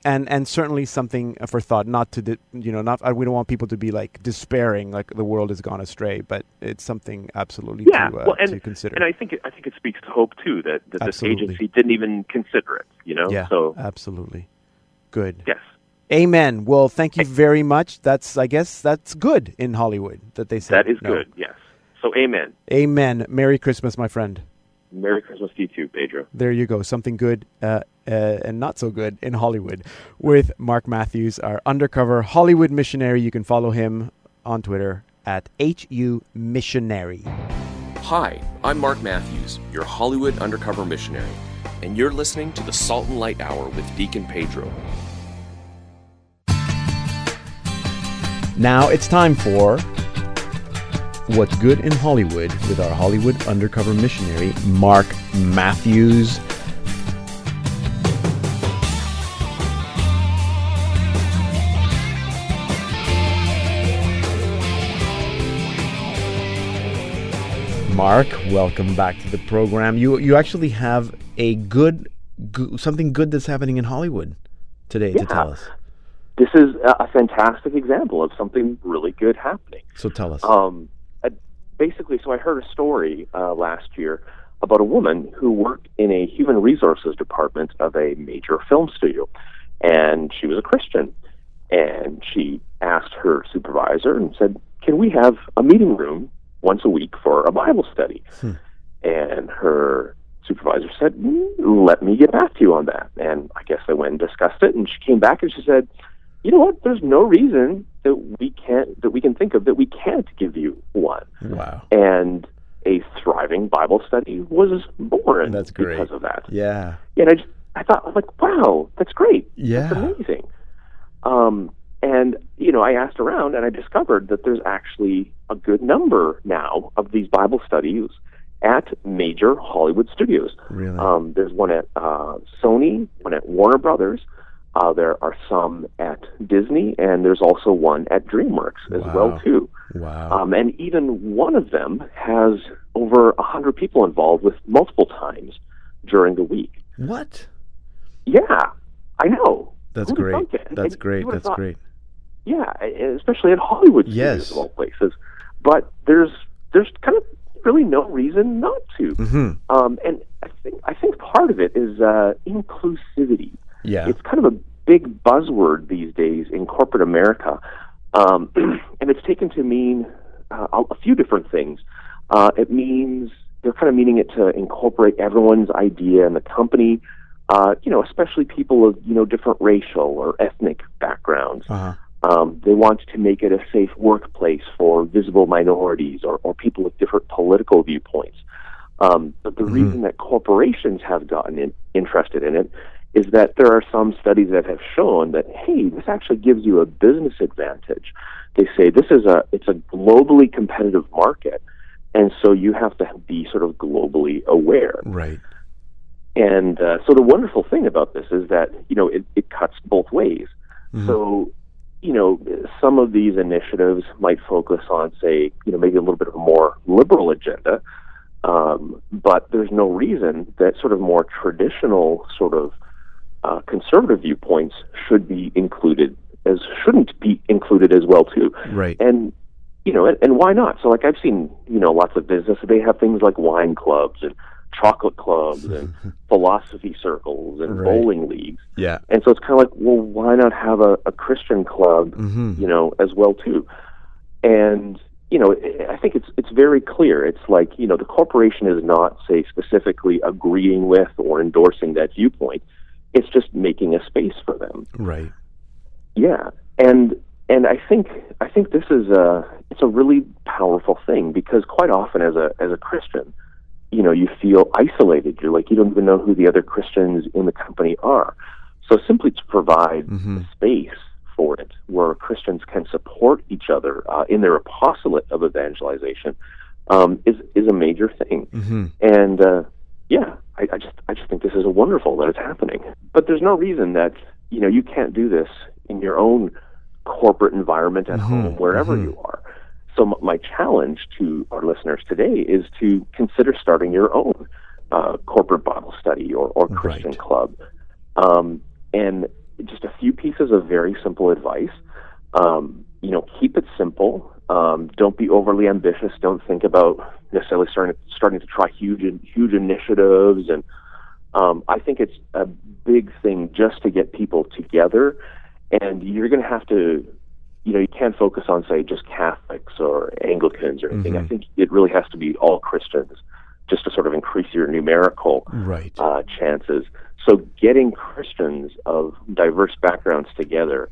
and and certainly something for thought. Not to di- you know, not we don't want people to be like despairing, like the world has gone astray. But it's something absolutely yeah, to, uh, well, and, to consider. and I think it, I think it speaks to hope too that, that this agency didn't even consider it. You know, yeah, so absolutely. Good. yes, Amen. Well, thank you very much. That's I guess that's good in Hollywood that they said that is no. good. Yes, so amen. Amen. Merry Christmas, my friend. Merry Christmas to you too, Pedro. There you go. Something good uh, uh, and not so good in Hollywood with Mark Matthews, our undercover Hollywood missionary. You can follow him on Twitter at HU Missionary. Hi, I'm Mark Matthews, your Hollywood undercover missionary, and you're listening to the Salt and Light Hour with Deacon Pedro. Now it's time for What's Good in Hollywood with our Hollywood undercover missionary, Mark Matthews. Mark, welcome back to the program. You you actually have a good, go- something good that's happening in Hollywood today to tell us. This is a fantastic example of something really good happening. So tell us. Um, basically, so I heard a story uh, last year about a woman who worked in a human resources department of a major film studio, and she was a Christian. And she asked her supervisor and said, "Can we have a meeting room once a week for a Bible study?" Hmm. And her supervisor said, "Mm, "Let me get back to you on that." And I guess they went and discussed it, and she came back and she said, you know what? There's no reason that we can't that we can think of that we can't give you one. wow. And a thriving Bible study was born That's great. because of that. Yeah. And I just I thought I was like, wow, that's great. Yeah. That's amazing. Um, and you know, I asked around and I discovered that there's actually a good number now of these Bible studies at major Hollywood studios. Really? Um, there's one at uh, Sony, one at Warner Brothers. Uh, there are some at Disney, and there's also one at DreamWorks as Wow. well too. wow. Um, and even one of them has over a hundred people involved with multiple times during the week. what? Yeah, I know. That's Who'd great. That's And great. That's thought- great. Yeah, especially at Hollywood Yes. studios of all places. But there's there's kind of really no reason not to. hmm Um, and I think I think part of it is uh, inclusivity. Yeah. It's kind of a big buzzword these days in corporate America, um, and it's taken to mean uh, a few different things. Uh, it means they're kind of meaning it to incorporate everyone's idea in the company. Uh, you know, especially people of you know different racial or ethnic backgrounds. Uh-huh. Um, they want to make it a safe workplace for visible minorities or, or people with different political viewpoints. Um, but the reason that corporations have gotten in, interested in it is that there are some studies that have shown that hey, this actually gives you a business advantage. They say this is a it's a globally competitive market, and so you have to be sort of globally aware. Right. And uh, so the wonderful thing about this is that you know it, it cuts both ways. So you know some of these initiatives might focus on say you know maybe a little bit of a more liberal agenda, um, but there's no reason that sort of more traditional sort of uh, conservative viewpoints should be included as shouldn't be included as well too. Right. and you know and, and why not? So like i've seen you know lots of businesses they have things like wine clubs and chocolate clubs and philosophy circles and Right. bowling leagues. Yeah. and so it's kind of like well why not have a, a christian club hmm you know as well too? And you know i think it's it's very clear. It's like you know the corporation is not say specifically agreeing with or endorsing that viewpoint it's just making a space for them Right. yeah, and and I think I think this is a it's a really powerful thing because quite often as a as a Christian, you know, you feel isolated. You're like you don't even know who the other Christians in the company are. So simply to provide Mhm. space for it, where Christians can support each other uh, in their apostolate of evangelization, um, is is a major thing. hmm And uh, yeah, I, I just I just think this is wonderful that it's happening. But there's no reason that you know you can't do this in your own corporate environment at Mhm, home, wherever mhm. you are. So m- my challenge to our listeners today is to consider starting your own uh, corporate Bible study or, or Christian Right. club. Um, and just a few pieces of very simple advice. Um, you know, keep it simple. Um, don't be overly ambitious. Don't think about necessarily starting starting to try huge huge initiatives. And um, I think it's a big thing just to get people together. And you're going to have to, you know, you can't focus on say just Catholics or Anglicans or anything. I Mhm. think it really has to be all Christians, just to sort of increase your numerical Right. uh, chances. So getting Christians of diverse backgrounds together,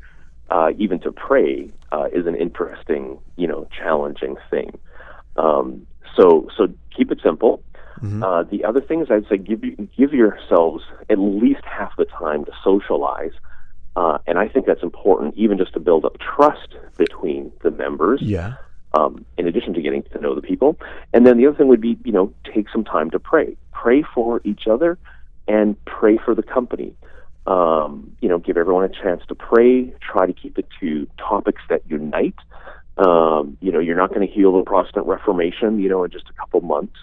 uh, even to pray, uh, is an interesting, you know, challenging thing. Um, so so keep it simple. Mhm. Uh, the other thing is I'd say give you, give yourselves at least half the time to socialize. Uh, and I think that's important, even just to build up trust between the members Yeah. um, in addition to getting to know the people. And then the other thing would be, you know, take some time to pray. Pray for each other and pray for the company. Um, you know, give everyone a chance to pray. Try to keep it to topics that unite. Um, you know, you're not going to heal the Protestant Reformation, you know, in just a couple months.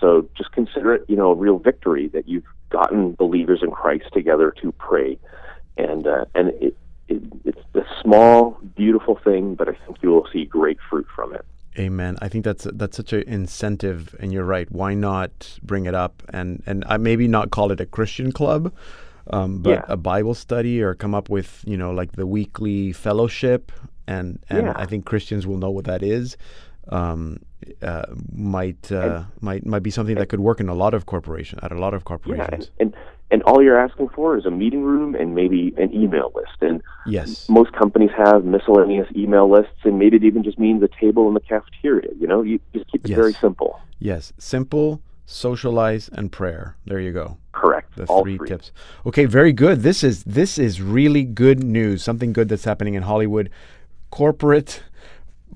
So just consider it, you know, a real victory that you've gotten believers in Christ together to pray, and uh, and it, it it's a small, beautiful thing, but I think you will see great fruit from it. Amen. I think that's that's such an incentive, and you're right. Why not bring it up and and I maybe not call it a Christian club, um, but Yeah. a Bible study, or come up with you know like the weekly fellowship, and and Yeah. I think Christians will know what that is. Um, uh, might uh, might might be something that could work in a lot of corporation at a lot of Yeah, corporations. and, and and all you're asking for is a meeting room and maybe an email list. And Yes. most companies have miscellaneous email lists, and maybe it even just means a table in the cafeteria. You know, you just keep it Yes. very simple. Yes. Simple, socialize, and prayer. There you go. Correct. the all three, three. tips. Okay, very good. This is this is really good news. Something good that's happening in Hollywood. Corporate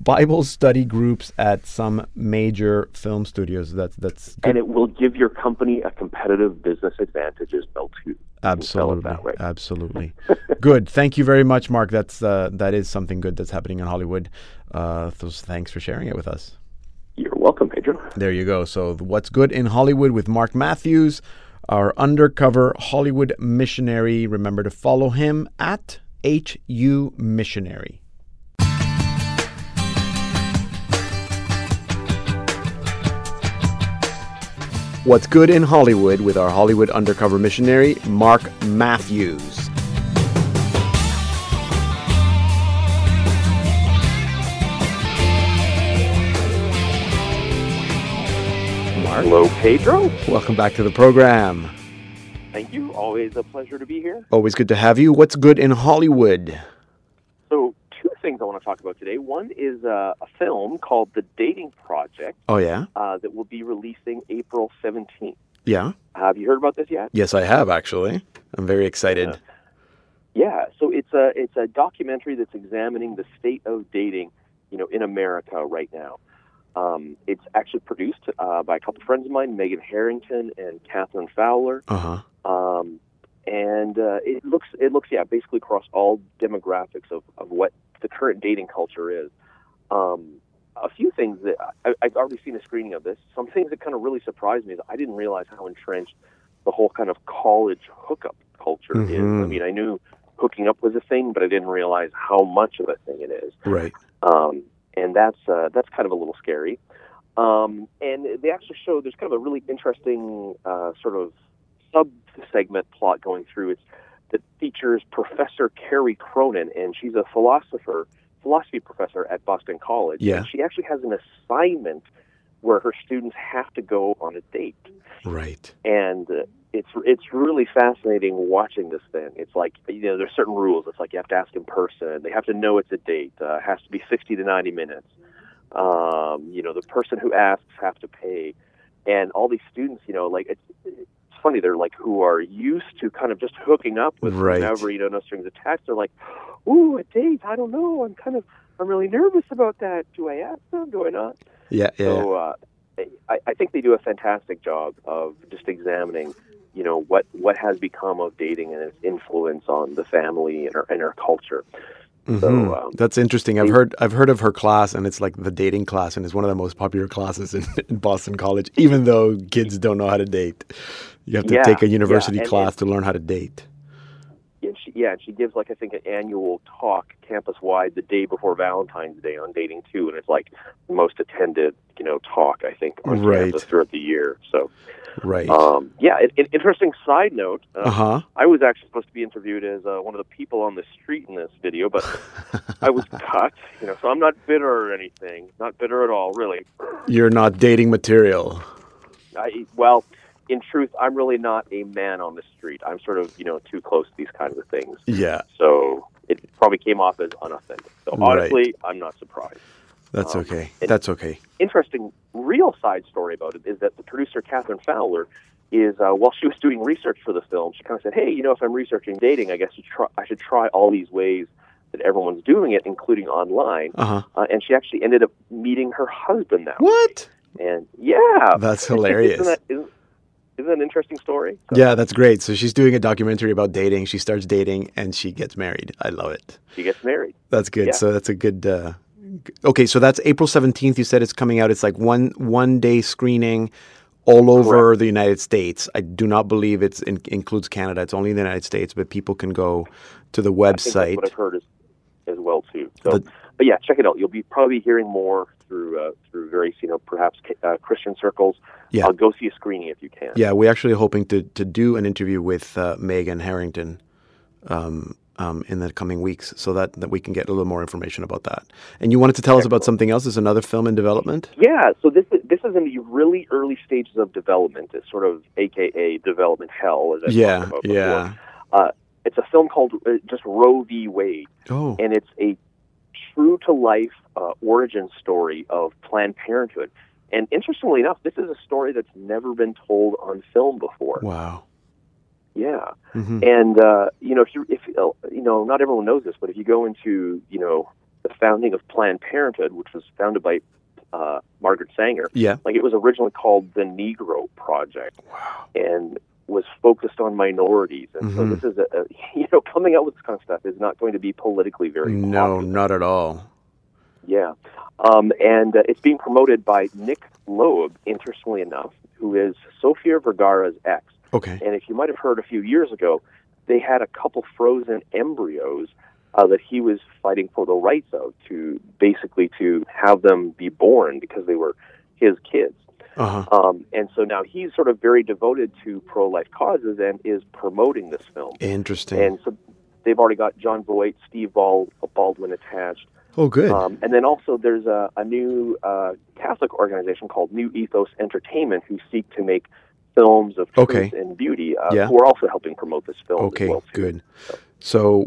Bible study groups at some major film studios. That's that's good. And it will give your company a competitive business advantage as well too. You can sell it absolutely, absolutely. good. Thank you very much, Mark. That's uh, that is something good that's happening in Hollywood. Uh, so thanks for sharing it with us. You're welcome, Pedro. There you go. So, what's good in Hollywood with Mark Matthews. Our undercover Hollywood missionary. Remember to follow him at HU Missionary. What's Good in Hollywood with our Hollywood undercover missionary, Mark Matthews. Hello, Pedro. Welcome back to the program. Thank you. Always a pleasure to be here. Always good to have you. What's good in Hollywood? So, two things I want to talk about today. One is uh, a film called The Dating Project Oh, yeah? uh, that will be releasing April 17th. Yeah? Have you heard about this yet? Yes, I have actually. I'm very excited. Yeah. So it's a it's a documentary that's examining the state of dating, you know, in America right now. Um, it's actually produced uh, by a couple friends of mine, Megan Harrington and Catherine Fowler. Uh huh. um, and uh, it looks it looks yeah basically across all demographics of, of what the current dating culture is. Um, a few things that I, I've already seen a screening of this. Some things that kind of really surprised me is I didn't realize how entrenched the whole kind of college hookup culture is. I Mhm. mean, I knew hooking up was a thing, but I didn't realize how much of a thing it is Right. um, and that's uh, that's kind of a little scary. Um, and they actually show there's kind of a really interesting uh, sort of sub segment plot going through. It's that features Professor Kerry Cronin, and she's a philosopher, philosophy professor at Boston College. Yeah. And she actually has an assignment where her students have to go on a date Right. and uh, it's it's really fascinating watching this thing. It's like you know there's certain rules. It's like you have to ask in person. They have to know it's a date. Uh, it has to be 60 to 90 minutes. Um, you know the person who asks have to pay, and all these students, you know, like it's it's funny. They're like who are used to kind of just hooking up with Right. whoever you know, no strings attached. They're like, ooh, a date. I don't know. I'm kind of I'm really nervous about that. Do I ask them? Do I not? Yeah. Yeah. So uh, I, I think they do a fantastic job of just examining, you know, what what has become of dating and its influence on the family and our and our culture. Mhm. So um, That's interesting. I've heard I've heard of her class, and it's like the dating class, and it's one of the most popular classes in, in Boston College. Even though kids don't know how to date, you have to Yeah, take a university and- class to learn how to date. Yeah, she, yeah, and she gives like I think an annual talk campus wide the day before Valentine's Day on dating too, and it's like the most attended you know talk I think on Right. campus throughout the year. So Right. um, yeah, an, an interesting side note. uh, Uh huh. I was actually supposed to be interviewed as uh, one of the people on the street in this video, but I was cut. You know, so I'm not bitter or anything. Not bitter at all, really. You're not dating material. I well, in truth, I'm really not a man on the street. I'm sort of you know too close to these kinds of things. Yeah. So it probably came off as unauthentic. So Right. honestly, I'm not surprised. That's Um, okay. That's okay. Interesting, real side story about it is that the producer Catherine Fowler is uh, while she was doing research for the film, she kind of said, "Hey, you know, if I'm researching dating, I guess you try, I should try all these ways that everyone's doing it, including online." Uh huh. Uh, and she actually ended up meeting her husband that What? way. And yeah, That's hilarious. isn't, that, isn't, isn't that an interesting story? So Yeah, that's great. So she's doing a documentary about dating. She starts dating and she gets married. I love it. She gets married. That's good. Yeah. So that's a good. Uh, okay, so that's April seventeenth. You said it's coming out. It's like one one day screening all over the United States. I do not believe it in, includes Canada. It's only the United States, but people can go to the I think that's website. what I've heard as, as well too. So, But- but yeah, check it out. You'll be probably hearing more through uh, through various, you know, perhaps uh, Christian circles. Yeah. Uh, go see a screening if you can. Yeah, we're actually hoping to to do an interview with uh, Megan Harrington um, um, in the coming weeks, so that, that we can get a little more information about that. And you wanted to tell us about something else? There's another film in development. Yeah, so this is, this is in the really early stages of development. It's sort of AKA development hell, as I Yeah, about yeah. Uh, it's a film called uh, just Roe v. Wade, Oh, and it's a true to life uh, origin story of Planned Parenthood. And interestingly enough, this is a story that's never been told on film before. wow. Yeah. hmm And uh, you know, if you if uh, you know, not everyone knows this, but if you go into you know the founding of Planned Parenthood, which was founded by uh, Margaret Sanger, Yeah. like it was originally called the Negro Project, Wow. and was focused on minorities. And so Mhm. this is a, a you know coming out with this kind of stuff is not going to be politically very No, popular. not at all. Yeah. Um, and uh, it's being promoted by Nick Loeb, interestingly enough, who is Sofia Vergara's ex. Okay. And if you might have heard a few years ago, they had a couple frozen embryos uh, that he was fighting for the rights of to basically to have them be born because they were his kids. Uh-huh. Um, and so now he's sort of very devoted to pro-life causes and is promoting this film. Interesting. And so they've already got Jon Voight, Steve Bald, Baldwin attached. oh, good. Um, and then also there's a, a new uh, Catholic organization called New Ethos Entertainment who seek to make films of truth Okay. and beauty, uh, Yeah. who are also helping promote this film Okay, as well. good. So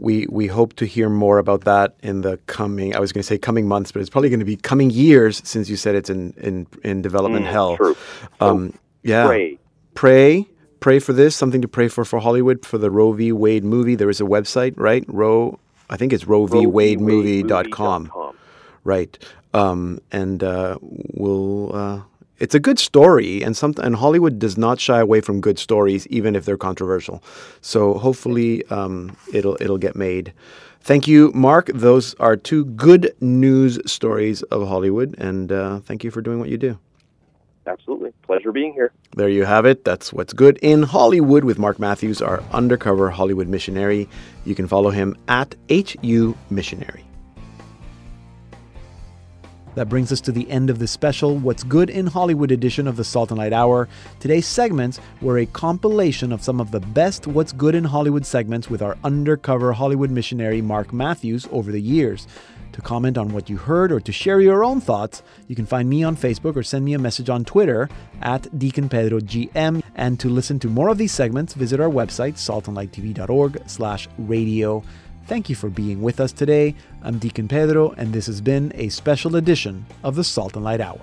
we we hope to hear more about that in the coming. I was going to say coming months, but it's probably going to be coming years since you said it's in in, in development Mm, hell. true. Um, yeah. Pray. Pray. Pray for this. Something to pray for for Hollywood for the Roe v. Wade movie. There is a website, right? Roe. I think it's Roe v. Wade movie dot com. Right. Um, and uh, we'll. Uh, it's a good story, and some and Hollywood does not shy away from good stories, even if they're controversial. So hopefully, um, it'll it'll get made. Thank you, Mark. Those are two good news stories of Hollywood, and uh, thank you for doing what you do. Absolutely. Pleasure being here. There you have it. That's what's good in Hollywood with Mark Matthews, our undercover Hollywood missionary. You can follow him at HU Missionary. That brings us to the end of this special What's Good in Hollywood edition of the Salt and Light Hour. Today's segments were a compilation of some of the best What's Good in Hollywood segments with our undercover Hollywood missionary Mark Matthews over the years. To comment on what you heard or to share your own thoughts, you can find me on Facebook or send me a message on Twitter at Deacon Pedro GM. And to listen to more of these segments, visit our website, saltandlighttv.org slash radio. Thank you for being with us today. I'm Deacon Pedro, and this has been a special edition of the Salt and Light Hour.